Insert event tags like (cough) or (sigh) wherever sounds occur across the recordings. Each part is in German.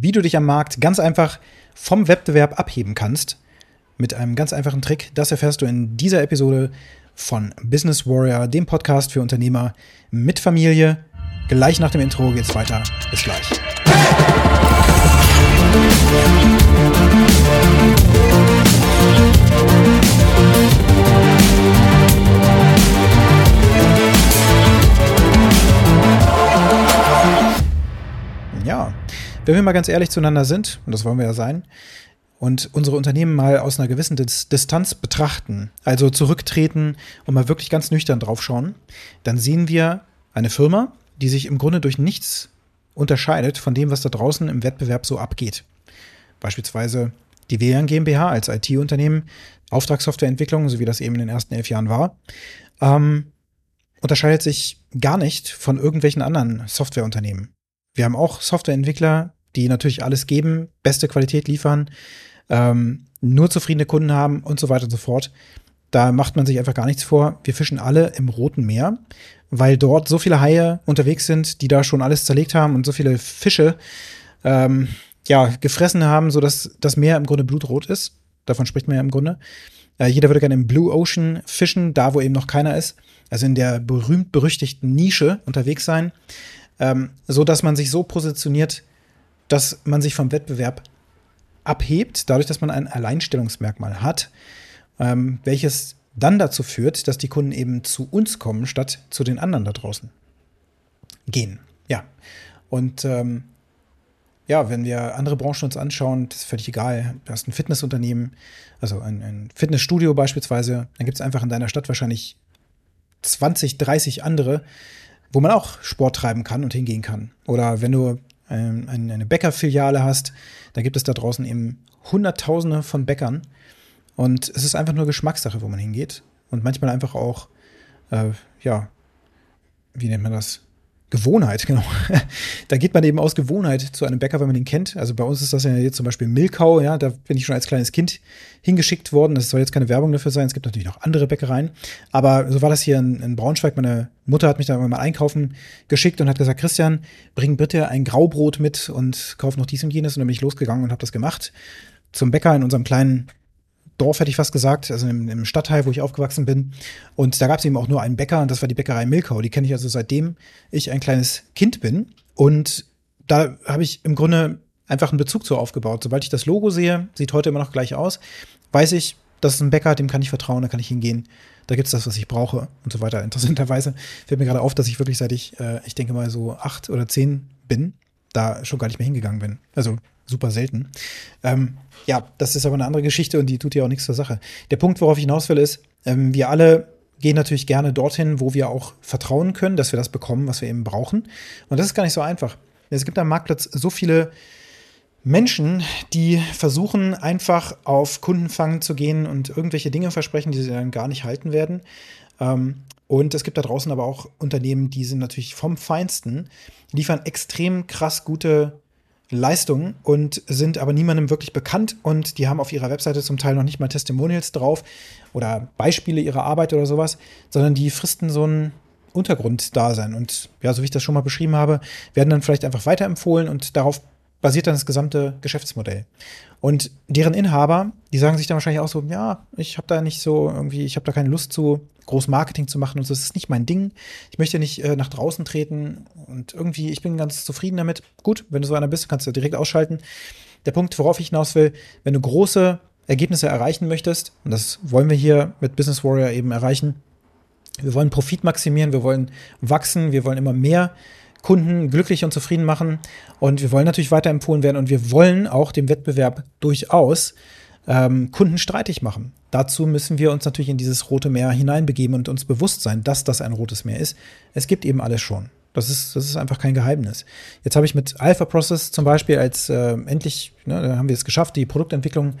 wie du dich am Markt ganz einfach vom Wettbewerb abheben kannst. Mit einem ganz einfachen Trick. Das erfährst du in dieser Episode von Business Warrior, dem Podcast für Unternehmer mit Familie. Gleich nach dem Intro geht's weiter. Bis gleich. Ja, wenn wir mal ganz ehrlich zueinander sind, und das wollen wir ja sein, und unsere Unternehmen mal aus einer gewissen Distanz betrachten, also zurücktreten und mal wirklich ganz nüchtern draufschauen, dann sehen wir eine Firma, die sich im Grunde durch nichts unterscheidet von dem, was da draußen im Wettbewerb so abgeht. Beispielsweise die WLAN GmbH als IT-Unternehmen, Auftragssoftwareentwicklung, so wie das eben in den ersten elf Jahren war, ähm, unterscheidet sich gar nicht von irgendwelchen anderen Softwareunternehmen. Wir haben auch Softwareentwickler, die natürlich alles geben, beste Qualität liefern, ähm, nur zufriedene Kunden haben und so weiter und so fort. Da macht man sich einfach gar nichts vor. Wir fischen alle im Roten Meer, weil dort so viele Haie unterwegs sind, die da schon alles zerlegt haben und so viele Fische ähm, ja, gefressen haben, sodass das Meer im Grunde blutrot ist. Davon spricht man ja im Grunde. Äh, jeder würde gerne im Blue Ocean fischen, da wo eben noch keiner ist. Also in der berühmt-berüchtigten Nische unterwegs sein. Ähm, so man sich so positioniert, dass man sich vom Wettbewerb abhebt, dadurch, dass man ein Alleinstellungsmerkmal hat, ähm, welches dann dazu führt, dass die Kunden eben zu uns kommen, statt zu den anderen da draußen gehen. Ja. Und ähm, ja, wenn wir andere Branchen uns anschauen, das ist völlig egal. Du hast ein Fitnessunternehmen, also ein, ein Fitnessstudio beispielsweise, dann gibt es einfach in deiner Stadt wahrscheinlich 20, 30 andere, wo man auch Sport treiben kann und hingehen kann. Oder wenn du ähm, eine Bäckerfiliale hast, da gibt es da draußen eben Hunderttausende von Bäckern. Und es ist einfach nur Geschmackssache, wo man hingeht. Und manchmal einfach auch, äh, ja, wie nennt man das? Gewohnheit, genau. (laughs) da geht man eben aus Gewohnheit zu einem Bäcker, wenn man ihn kennt. Also bei uns ist das ja jetzt zum Beispiel Milkau, ja, da bin ich schon als kleines Kind hingeschickt worden. Das soll jetzt keine Werbung dafür sein. Es gibt natürlich noch andere Bäckereien. Aber so war das hier in, in Braunschweig. Meine Mutter hat mich da mal einkaufen geschickt und hat gesagt, Christian, bring bitte ein Graubrot mit und kauf noch dies und jenes. Und dann bin ich losgegangen und habe das gemacht. Zum Bäcker in unserem kleinen Dorf, hätte ich fast gesagt, also im, im Stadtteil, wo ich aufgewachsen bin. Und da gab es eben auch nur einen Bäcker und das war die Bäckerei Milkau. Die kenne ich also seitdem ich ein kleines Kind bin. Und da habe ich im Grunde einfach einen Bezug zu aufgebaut. Sobald ich das Logo sehe, sieht heute immer noch gleich aus, weiß ich, das ist ein Bäcker, dem kann ich vertrauen, da kann ich hingehen. Da gibt es das, was ich brauche und so weiter. Interessanterweise fällt mir gerade auf, dass ich wirklich seit ich, äh, ich denke mal so acht oder zehn bin, da schon gar nicht mehr hingegangen bin. Also super selten. Ähm, ja, das ist aber eine andere Geschichte und die tut ja auch nichts zur Sache. Der Punkt, worauf ich hinaus will, ist, ähm, wir alle gehen natürlich gerne dorthin, wo wir auch vertrauen können, dass wir das bekommen, was wir eben brauchen. Und das ist gar nicht so einfach. Es gibt am Marktplatz so viele Menschen, die versuchen einfach auf Kundenfang zu gehen und irgendwelche Dinge versprechen, die sie dann gar nicht halten werden. Ähm, und es gibt da draußen aber auch Unternehmen, die sind natürlich vom Feinsten, liefern extrem krass gute Leistungen und sind aber niemandem wirklich bekannt und die haben auf ihrer Webseite zum Teil noch nicht mal Testimonials drauf oder Beispiele ihrer Arbeit oder sowas, sondern die fristen so ein Untergrunddasein. Und ja, so wie ich das schon mal beschrieben habe, werden dann vielleicht einfach weiterempfohlen und darauf basiert dann das gesamte Geschäftsmodell. Und deren Inhaber, die sagen sich dann wahrscheinlich auch so, ja, ich habe da nicht so irgendwie, ich habe da keine Lust zu, groß Marketing zu machen und so, das ist nicht mein Ding. Ich möchte nicht äh, nach draußen treten und irgendwie, ich bin ganz zufrieden damit. Gut, wenn du so einer bist, kannst du direkt ausschalten. Der Punkt, worauf ich hinaus will, wenn du große Ergebnisse erreichen möchtest, und das wollen wir hier mit Business Warrior eben erreichen, wir wollen Profit maximieren, wir wollen wachsen, wir wollen immer mehr Kunden glücklich und zufrieden machen und wir wollen natürlich weiterempfohlen werden und wir wollen auch dem Wettbewerb durchaus ähm, Kunden streitig machen. Dazu müssen wir uns natürlich in dieses rote Meer hineinbegeben und uns bewusst sein, dass das ein rotes Meer ist. Es gibt eben alles schon. Das ist, das ist einfach kein Geheimnis. Jetzt habe ich mit Alpha Process zum Beispiel als äh, endlich, ne, haben wir es geschafft, die Produktentwicklung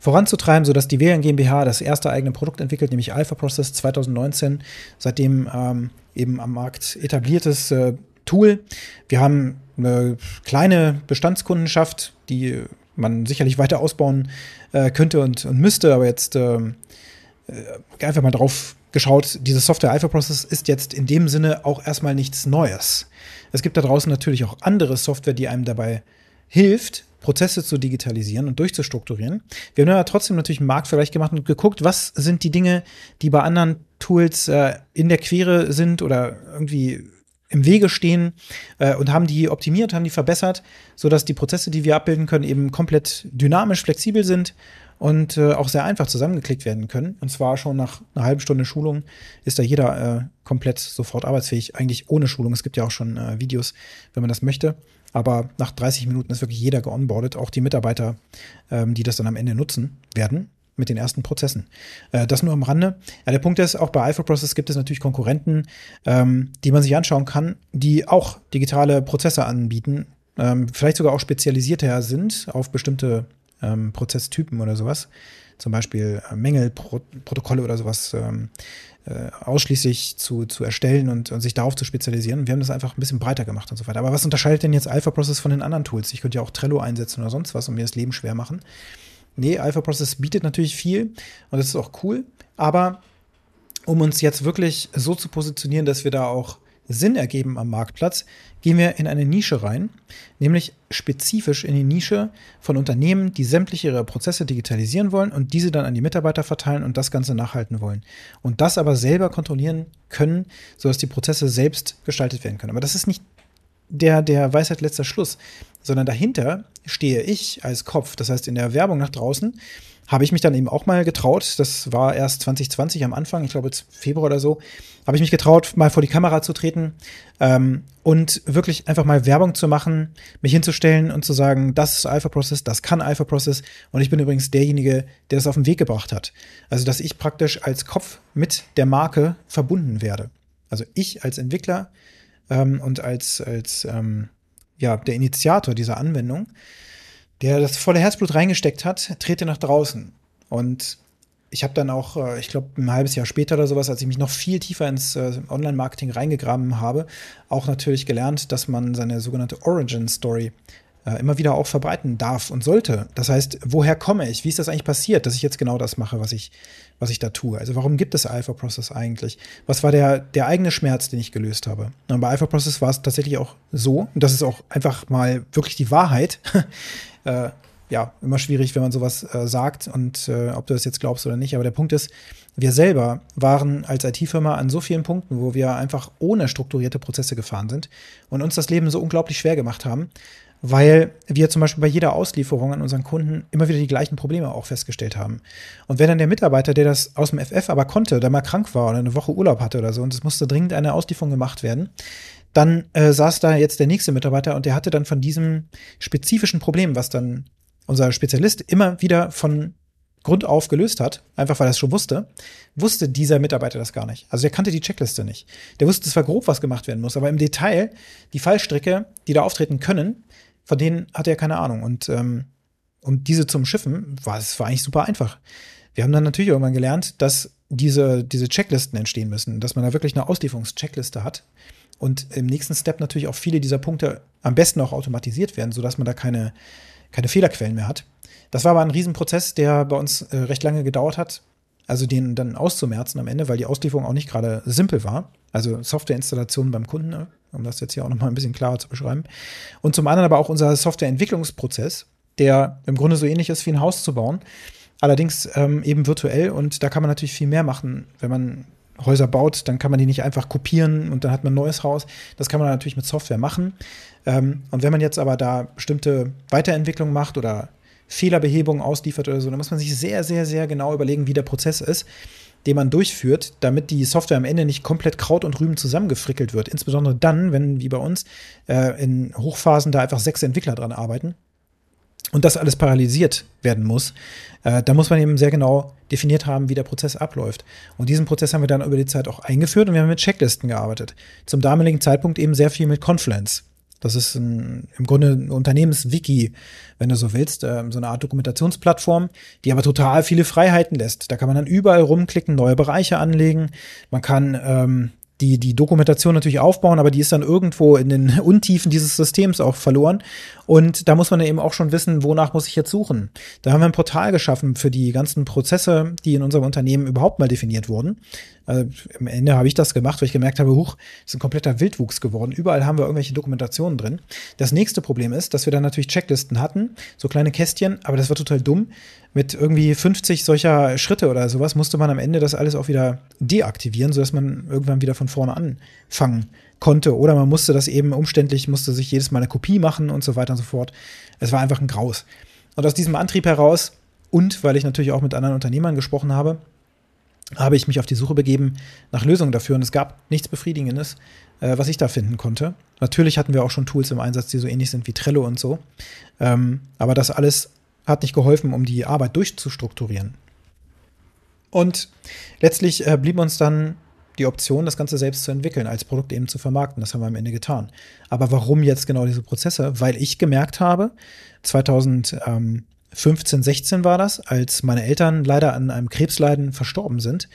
voranzutreiben, sodass die WLAN GmbH das erste eigene Produkt entwickelt, nämlich Alpha Process 2019, seitdem ähm, eben am Markt etabliertes äh, Tool. Wir haben eine kleine Bestandskundenschaft, die man sicherlich weiter ausbauen äh, könnte und, und müsste, aber jetzt ähm, äh, einfach mal drauf geschaut, diese Software Alpha Process ist jetzt in dem Sinne auch erstmal nichts Neues. Es gibt da draußen natürlich auch andere Software, die einem dabei hilft, Prozesse zu digitalisieren und durchzustrukturieren. Wir haben aber trotzdem natürlich einen Marktvergleich gemacht und geguckt, was sind die Dinge, die bei anderen Tools äh, in der Quere sind oder irgendwie im Wege stehen äh, und haben die optimiert, haben die verbessert, sodass die Prozesse, die wir abbilden können, eben komplett dynamisch, flexibel sind und äh, auch sehr einfach zusammengeklickt werden können. Und zwar schon nach einer halben Stunde Schulung ist da jeder äh, komplett sofort arbeitsfähig, eigentlich ohne Schulung. Es gibt ja auch schon äh, Videos, wenn man das möchte. Aber nach 30 Minuten ist wirklich jeder geonboardet, auch die Mitarbeiter, ähm, die das dann am Ende nutzen werden mit den ersten Prozessen. Äh, das nur am Rande. Ja, der Punkt ist, auch bei Alpha Process gibt es natürlich Konkurrenten, ähm, die man sich anschauen kann, die auch digitale Prozesse anbieten, ähm, vielleicht sogar auch spezialisierter sind auf bestimmte ähm, Prozesstypen oder sowas. Zum Beispiel äh, Mängelprotokolle oder sowas ähm, äh, ausschließlich zu, zu erstellen und, und sich darauf zu spezialisieren. Wir haben das einfach ein bisschen breiter gemacht und so weiter. Aber was unterscheidet denn jetzt Alpha Process von den anderen Tools? Ich könnte ja auch Trello einsetzen oder sonst was und mir das Leben schwer machen. Nee, Alpha Process bietet natürlich viel und das ist auch cool. Aber um uns jetzt wirklich so zu positionieren, dass wir da auch Sinn ergeben am Marktplatz, gehen wir in eine Nische rein, nämlich spezifisch in die Nische von Unternehmen, die sämtliche ihre Prozesse digitalisieren wollen und diese dann an die Mitarbeiter verteilen und das Ganze nachhalten wollen. Und das aber selber kontrollieren können, sodass die Prozesse selbst gestaltet werden können. Aber das ist nicht der, der Weisheit letzter Schluss, sondern dahinter stehe ich als Kopf. Das heißt, in der Werbung nach draußen habe ich mich dann eben auch mal getraut. Das war erst 2020 am Anfang, ich glaube jetzt Februar oder so, habe ich mich getraut, mal vor die Kamera zu treten ähm, und wirklich einfach mal Werbung zu machen, mich hinzustellen und zu sagen, das ist Alpha Process, das kann Alpha Process und ich bin übrigens derjenige, der es auf den Weg gebracht hat. Also, dass ich praktisch als Kopf mit der Marke verbunden werde. Also ich als Entwickler ähm, und als, als ähm, ja, der Initiator dieser Anwendung, der das volle Herzblut reingesteckt hat, trete nach draußen. Und ich habe dann auch, äh, ich glaube, ein halbes Jahr später oder sowas, als ich mich noch viel tiefer ins äh, Online-Marketing reingegraben habe, auch natürlich gelernt, dass man seine sogenannte Origin-Story äh, immer wieder auch verbreiten darf und sollte. Das heißt, woher komme ich? Wie ist das eigentlich passiert, dass ich jetzt genau das mache, was ich, was ich da tue? Also warum gibt es Alpha Process eigentlich? Was war der, der eigene Schmerz, den ich gelöst habe? Und bei Alpha Process war es tatsächlich auch so, und das ist auch einfach mal wirklich die Wahrheit. (laughs) äh, ja, immer schwierig, wenn man sowas äh, sagt und äh, ob du das jetzt glaubst oder nicht. Aber der Punkt ist, wir selber waren als IT-Firma an so vielen Punkten, wo wir einfach ohne strukturierte Prozesse gefahren sind und uns das Leben so unglaublich schwer gemacht haben, weil wir zum Beispiel bei jeder Auslieferung an unseren Kunden immer wieder die gleichen Probleme auch festgestellt haben. Und wenn dann der Mitarbeiter, der das aus dem FF aber konnte, da mal krank war oder eine Woche Urlaub hatte oder so und es musste dringend eine Auslieferung gemacht werden, dann äh, saß da jetzt der nächste Mitarbeiter und der hatte dann von diesem spezifischen Problem, was dann unser Spezialist immer wieder von Grund auf gelöst hat, einfach weil er es schon wusste, wusste dieser Mitarbeiter das gar nicht. Also der kannte die Checkliste nicht. Der wusste zwar grob, was gemacht werden muss, aber im Detail die Fallstricke, die da auftreten können, von denen hatte er keine Ahnung. Und ähm, um diese zum Schiffen, war es war eigentlich super einfach. Wir haben dann natürlich irgendwann gelernt, dass diese, diese Checklisten entstehen müssen, dass man da wirklich eine Auslieferungscheckliste hat. Und im nächsten Step natürlich auch viele dieser Punkte am besten auch automatisiert werden, sodass man da keine, keine Fehlerquellen mehr hat. Das war aber ein Riesenprozess, der bei uns äh, recht lange gedauert hat. Also den dann auszumerzen am Ende, weil die Auslieferung auch nicht gerade simpel war. Also Softwareinstallation beim Kunden, ne? um das jetzt hier auch nochmal ein bisschen klarer zu beschreiben. Und zum anderen aber auch unser Softwareentwicklungsprozess, der im Grunde so ähnlich ist wie ein Haus zu bauen. Allerdings ähm, eben virtuell und da kann man natürlich viel mehr machen, wenn man Häuser baut, dann kann man die nicht einfach kopieren und dann hat man ein neues Haus. Das kann man natürlich mit Software machen. Ähm, und wenn man jetzt aber da bestimmte Weiterentwicklungen macht oder Fehlerbehebung ausliefert oder so, dann muss man sich sehr, sehr, sehr genau überlegen, wie der Prozess ist, den man durchführt, damit die Software am Ende nicht komplett Kraut und Rüben zusammengefrickelt wird. Insbesondere dann, wenn, wie bei uns, äh, in Hochphasen da einfach sechs Entwickler dran arbeiten und das alles paralysiert werden muss, äh, da muss man eben sehr genau definiert haben, wie der Prozess abläuft. Und diesen Prozess haben wir dann über die Zeit auch eingeführt und wir haben mit Checklisten gearbeitet. Zum damaligen Zeitpunkt eben sehr viel mit Confluence. Das ist ein, im Grunde ein Unternehmenswiki, wenn du so willst, äh, so eine Art Dokumentationsplattform, die aber total viele Freiheiten lässt. Da kann man dann überall rumklicken, neue Bereiche anlegen. Man kann ähm, die, die Dokumentation natürlich aufbauen, aber die ist dann irgendwo in den (laughs) Untiefen dieses Systems auch verloren. Und da muss man eben auch schon wissen, wonach muss ich jetzt suchen. Da haben wir ein Portal geschaffen für die ganzen Prozesse, die in unserem Unternehmen überhaupt mal definiert wurden. Also am Ende habe ich das gemacht, weil ich gemerkt habe, huch, ist ein kompletter Wildwuchs geworden. Überall haben wir irgendwelche Dokumentationen drin. Das nächste Problem ist, dass wir dann natürlich Checklisten hatten, so kleine Kästchen, aber das war total dumm. Mit irgendwie 50 solcher Schritte oder sowas musste man am Ende das alles auch wieder deaktivieren, sodass man irgendwann wieder von vorne anfangen konnte. Oder man musste das eben umständlich, musste sich jedes Mal eine Kopie machen und so weiter und so fort. Es war einfach ein Graus. Und aus diesem Antrieb heraus und weil ich natürlich auch mit anderen Unternehmern gesprochen habe, habe ich mich auf die Suche begeben nach Lösungen dafür und es gab nichts Befriedigendes, äh, was ich da finden konnte. Natürlich hatten wir auch schon Tools im Einsatz, die so ähnlich sind wie Trello und so. Ähm, aber das alles hat nicht geholfen, um die Arbeit durchzustrukturieren. Und letztlich äh, blieb uns dann die Option, das Ganze selbst zu entwickeln, als Produkt eben zu vermarkten. Das haben wir am Ende getan. Aber warum jetzt genau diese Prozesse? Weil ich gemerkt habe, 2015, 16 war das, als meine Eltern leider an einem Krebsleiden verstorben sind,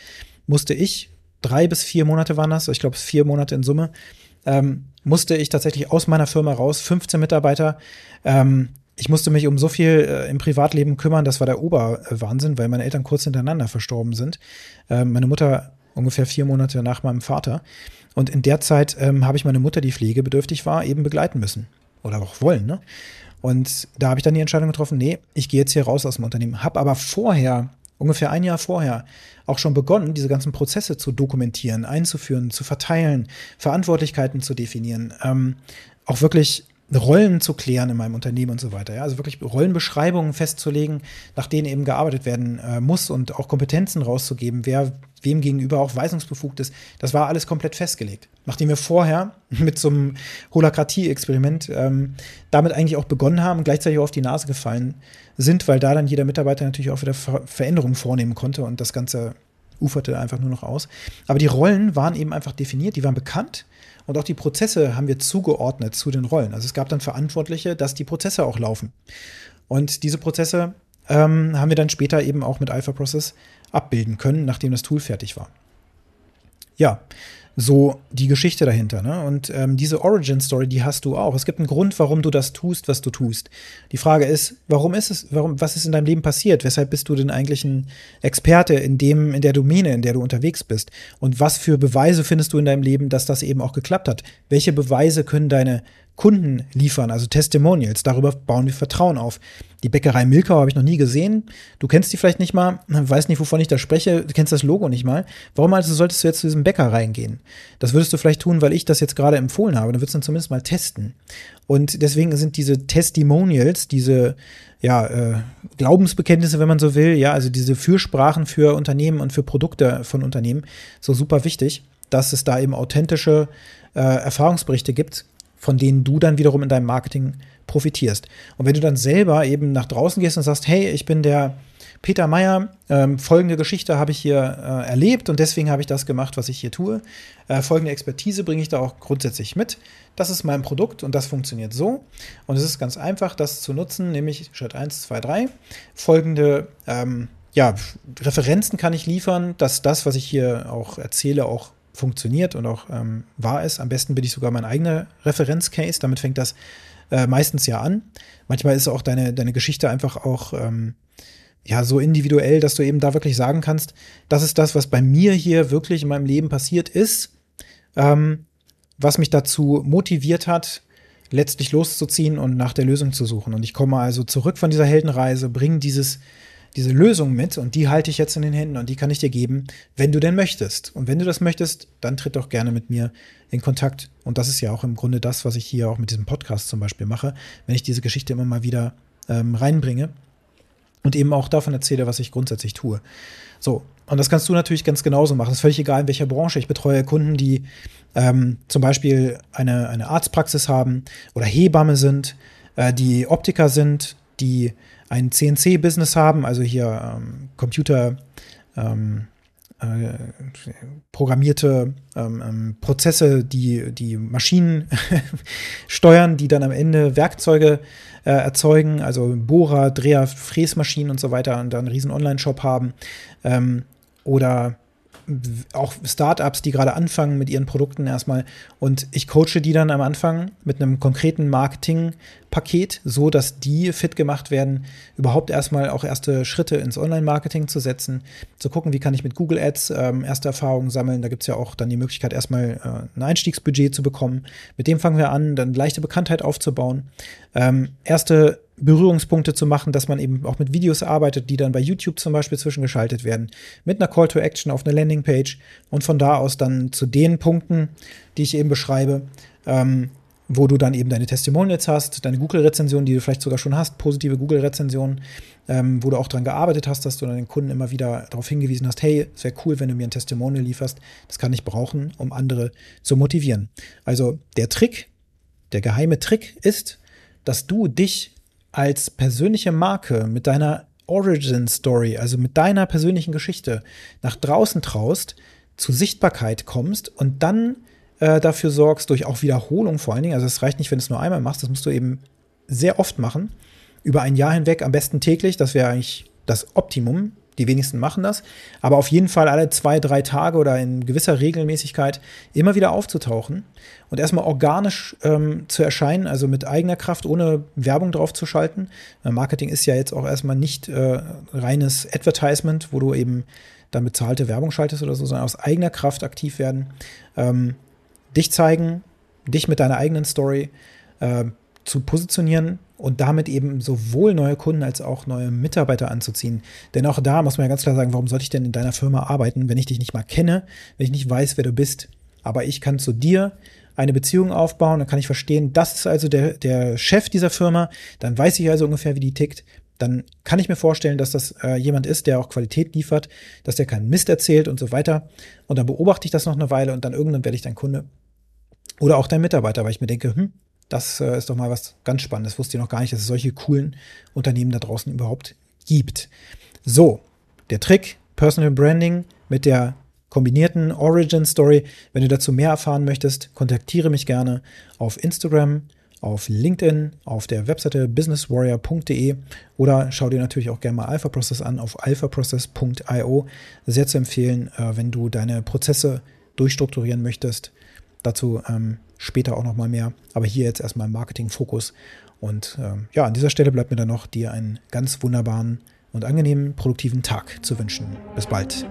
musste ich, drei bis vier Monate waren das, ich glaube vier Monate in Summe, ähm, musste ich tatsächlich aus meiner Firma raus, 15 Mitarbeiter, ähm, ich musste mich um so viel äh, im Privatleben kümmern, das war der Oberwahnsinn, weil meine Eltern kurz hintereinander verstorben sind. Ähm, meine Mutter ungefähr vier Monate nach meinem Vater. Und in der Zeit ähm, habe ich meine Mutter, die pflegebedürftig war, eben begleiten müssen. Oder auch wollen, ne? Und da habe ich dann die Entscheidung getroffen, nee, ich gehe jetzt hier raus aus dem Unternehmen. Habe aber vorher, ungefähr ein Jahr vorher, auch schon begonnen, diese ganzen Prozesse zu dokumentieren, einzuführen, zu verteilen, Verantwortlichkeiten zu definieren, ähm, auch wirklich Rollen zu klären in meinem Unternehmen und so weiter. Ja? Also wirklich Rollenbeschreibungen festzulegen, nach denen eben gearbeitet werden äh, muss und auch Kompetenzen rauszugeben, wer wem gegenüber auch weisungsbefugt ist. Das war alles komplett festgelegt. Nachdem wir vorher (laughs) mit so einem Holakratie-Experiment ähm, damit eigentlich auch begonnen haben, gleichzeitig auch auf die Nase gefallen sind, weil da dann jeder Mitarbeiter natürlich auch wieder Ver Veränderungen vornehmen konnte und das Ganze uferte einfach nur noch aus. Aber die Rollen waren eben einfach definiert, die waren bekannt und auch die Prozesse haben wir zugeordnet zu den Rollen. Also es gab dann Verantwortliche, dass die Prozesse auch laufen. Und diese Prozesse ähm, haben wir dann später eben auch mit Alpha Process abbilden können, nachdem das Tool fertig war. Ja, so die Geschichte dahinter. Ne? Und ähm, diese Origin-Story, die hast du auch. Es gibt einen Grund, warum du das tust, was du tust. Die Frage ist, warum ist es, warum, was ist in deinem Leben passiert? Weshalb bist du denn eigentlich ein Experte in dem, in der Domäne, in der du unterwegs bist? Und was für Beweise findest du in deinem Leben, dass das eben auch geklappt hat? Welche Beweise können deine Kunden liefern, also Testimonials. Darüber bauen wir Vertrauen auf. Die Bäckerei Milkau habe ich noch nie gesehen. Du kennst die vielleicht nicht mal, weißt nicht, wovon ich da spreche, du kennst das Logo nicht mal. Warum also solltest du jetzt zu diesem Bäcker reingehen? Das würdest du vielleicht tun, weil ich das jetzt gerade empfohlen habe. Dann würdest du dann zumindest mal testen. Und deswegen sind diese Testimonials, diese ja, äh, Glaubensbekenntnisse, wenn man so will, ja, also diese Fürsprachen für Unternehmen und für Produkte von Unternehmen, so super wichtig, dass es da eben authentische äh, Erfahrungsberichte gibt, von denen du dann wiederum in deinem Marketing profitierst. Und wenn du dann selber eben nach draußen gehst und sagst, hey, ich bin der Peter Meyer, ähm, folgende Geschichte habe ich hier äh, erlebt und deswegen habe ich das gemacht, was ich hier tue. Äh, folgende Expertise bringe ich da auch grundsätzlich mit. Das ist mein Produkt und das funktioniert so. Und es ist ganz einfach, das zu nutzen, nämlich Schritt 1, 2, 3. Folgende ähm, ja, Referenzen kann ich liefern, dass das, was ich hier auch erzähle, auch funktioniert und auch ähm, wahr ist. Am besten bin ich sogar mein eigener Referenzcase. Damit fängt das äh, meistens ja an. Manchmal ist auch deine, deine Geschichte einfach auch ähm, ja so individuell, dass du eben da wirklich sagen kannst, das ist das, was bei mir hier wirklich in meinem Leben passiert ist, ähm, was mich dazu motiviert hat, letztlich loszuziehen und nach der Lösung zu suchen. Und ich komme also zurück von dieser Heldenreise, bringe dieses diese Lösung mit und die halte ich jetzt in den Händen und die kann ich dir geben, wenn du denn möchtest. Und wenn du das möchtest, dann tritt doch gerne mit mir in Kontakt. Und das ist ja auch im Grunde das, was ich hier auch mit diesem Podcast zum Beispiel mache, wenn ich diese Geschichte immer mal wieder ähm, reinbringe und eben auch davon erzähle, was ich grundsätzlich tue. So, und das kannst du natürlich ganz genauso machen. Das ist völlig egal, in welcher Branche. Ich betreue Kunden, die ähm, zum Beispiel eine, eine Arztpraxis haben oder Hebamme sind, äh, die Optiker sind, die ein CNC-Business haben, also hier ähm, Computer ähm, äh, programmierte ähm, ähm, Prozesse, die die Maschinen (laughs) steuern, die dann am Ende Werkzeuge äh, erzeugen, also Bohrer, Dreher, Fräsmaschinen und so weiter und dann einen riesen Online-Shop haben. Ähm, oder auch Startups, die gerade anfangen mit ihren Produkten erstmal. Und ich coache die dann am Anfang mit einem konkreten Marketingpaket, so dass die fit gemacht werden, überhaupt erstmal auch erste Schritte ins Online-Marketing zu setzen, zu gucken, wie kann ich mit Google Ads ähm, erste Erfahrungen sammeln. Da gibt es ja auch dann die Möglichkeit, erstmal äh, ein Einstiegsbudget zu bekommen. Mit dem fangen wir an, dann leichte Bekanntheit aufzubauen. Ähm, erste Berührungspunkte zu machen, dass man eben auch mit Videos arbeitet, die dann bei YouTube zum Beispiel zwischengeschaltet werden, mit einer Call to Action auf eine Landingpage und von da aus dann zu den Punkten, die ich eben beschreibe, ähm, wo du dann eben deine Testimonials hast, deine Google-Rezensionen, die du vielleicht sogar schon hast, positive Google-Rezensionen, ähm, wo du auch daran gearbeitet hast, dass du dann den Kunden immer wieder darauf hingewiesen hast, hey, es wäre cool, wenn du mir ein Testimonial lieferst, das kann ich brauchen, um andere zu motivieren. Also der Trick, der geheime Trick ist, dass du dich als persönliche Marke mit deiner Origin Story, also mit deiner persönlichen Geschichte nach draußen traust, zu Sichtbarkeit kommst und dann äh, dafür sorgst, durch auch Wiederholung vor allen Dingen, also es reicht nicht, wenn du es nur einmal machst, das musst du eben sehr oft machen, über ein Jahr hinweg, am besten täglich, das wäre eigentlich das Optimum, die wenigsten machen das. Aber auf jeden Fall alle zwei, drei Tage oder in gewisser Regelmäßigkeit immer wieder aufzutauchen und erstmal organisch ähm, zu erscheinen, also mit eigener Kraft, ohne Werbung drauf zu schalten. Marketing ist ja jetzt auch erstmal nicht äh, reines Advertisement, wo du eben dann bezahlte Werbung schaltest oder so, sondern aus eigener Kraft aktiv werden. Ähm, dich zeigen, dich mit deiner eigenen Story äh, zu positionieren und damit eben sowohl neue Kunden als auch neue Mitarbeiter anzuziehen. Denn auch da muss man ja ganz klar sagen, warum sollte ich denn in deiner Firma arbeiten, wenn ich dich nicht mal kenne, wenn ich nicht weiß, wer du bist. Aber ich kann zu dir eine Beziehung aufbauen, dann kann ich verstehen, das ist also der, der Chef dieser Firma, dann weiß ich also ungefähr, wie die tickt. Dann kann ich mir vorstellen, dass das äh, jemand ist, der auch Qualität liefert, dass der keinen Mist erzählt und so weiter. Und dann beobachte ich das noch eine Weile und dann irgendwann werde ich dein Kunde oder auch dein Mitarbeiter, weil ich mir denke, hm, das äh, ist doch mal was ganz Spannendes. Wusste ich noch gar nicht, dass es solche coolen Unternehmen da draußen überhaupt gibt. So, der Trick, Personal Branding mit der kombinierten Origin Story. Wenn du dazu mehr erfahren möchtest, kontaktiere mich gerne auf Instagram, auf LinkedIn, auf der Webseite businesswarrior.de oder schau dir natürlich auch gerne mal Alpha Process an auf alphaprocess.io. Sehr zu empfehlen, äh, wenn du deine Prozesse durchstrukturieren möchtest. Dazu ähm, später auch noch mal mehr. Aber hier jetzt erstmal Marketing-Fokus. Und ähm, ja, an dieser Stelle bleibt mir dann noch, dir einen ganz wunderbaren und angenehmen, produktiven Tag zu wünschen. Bis bald.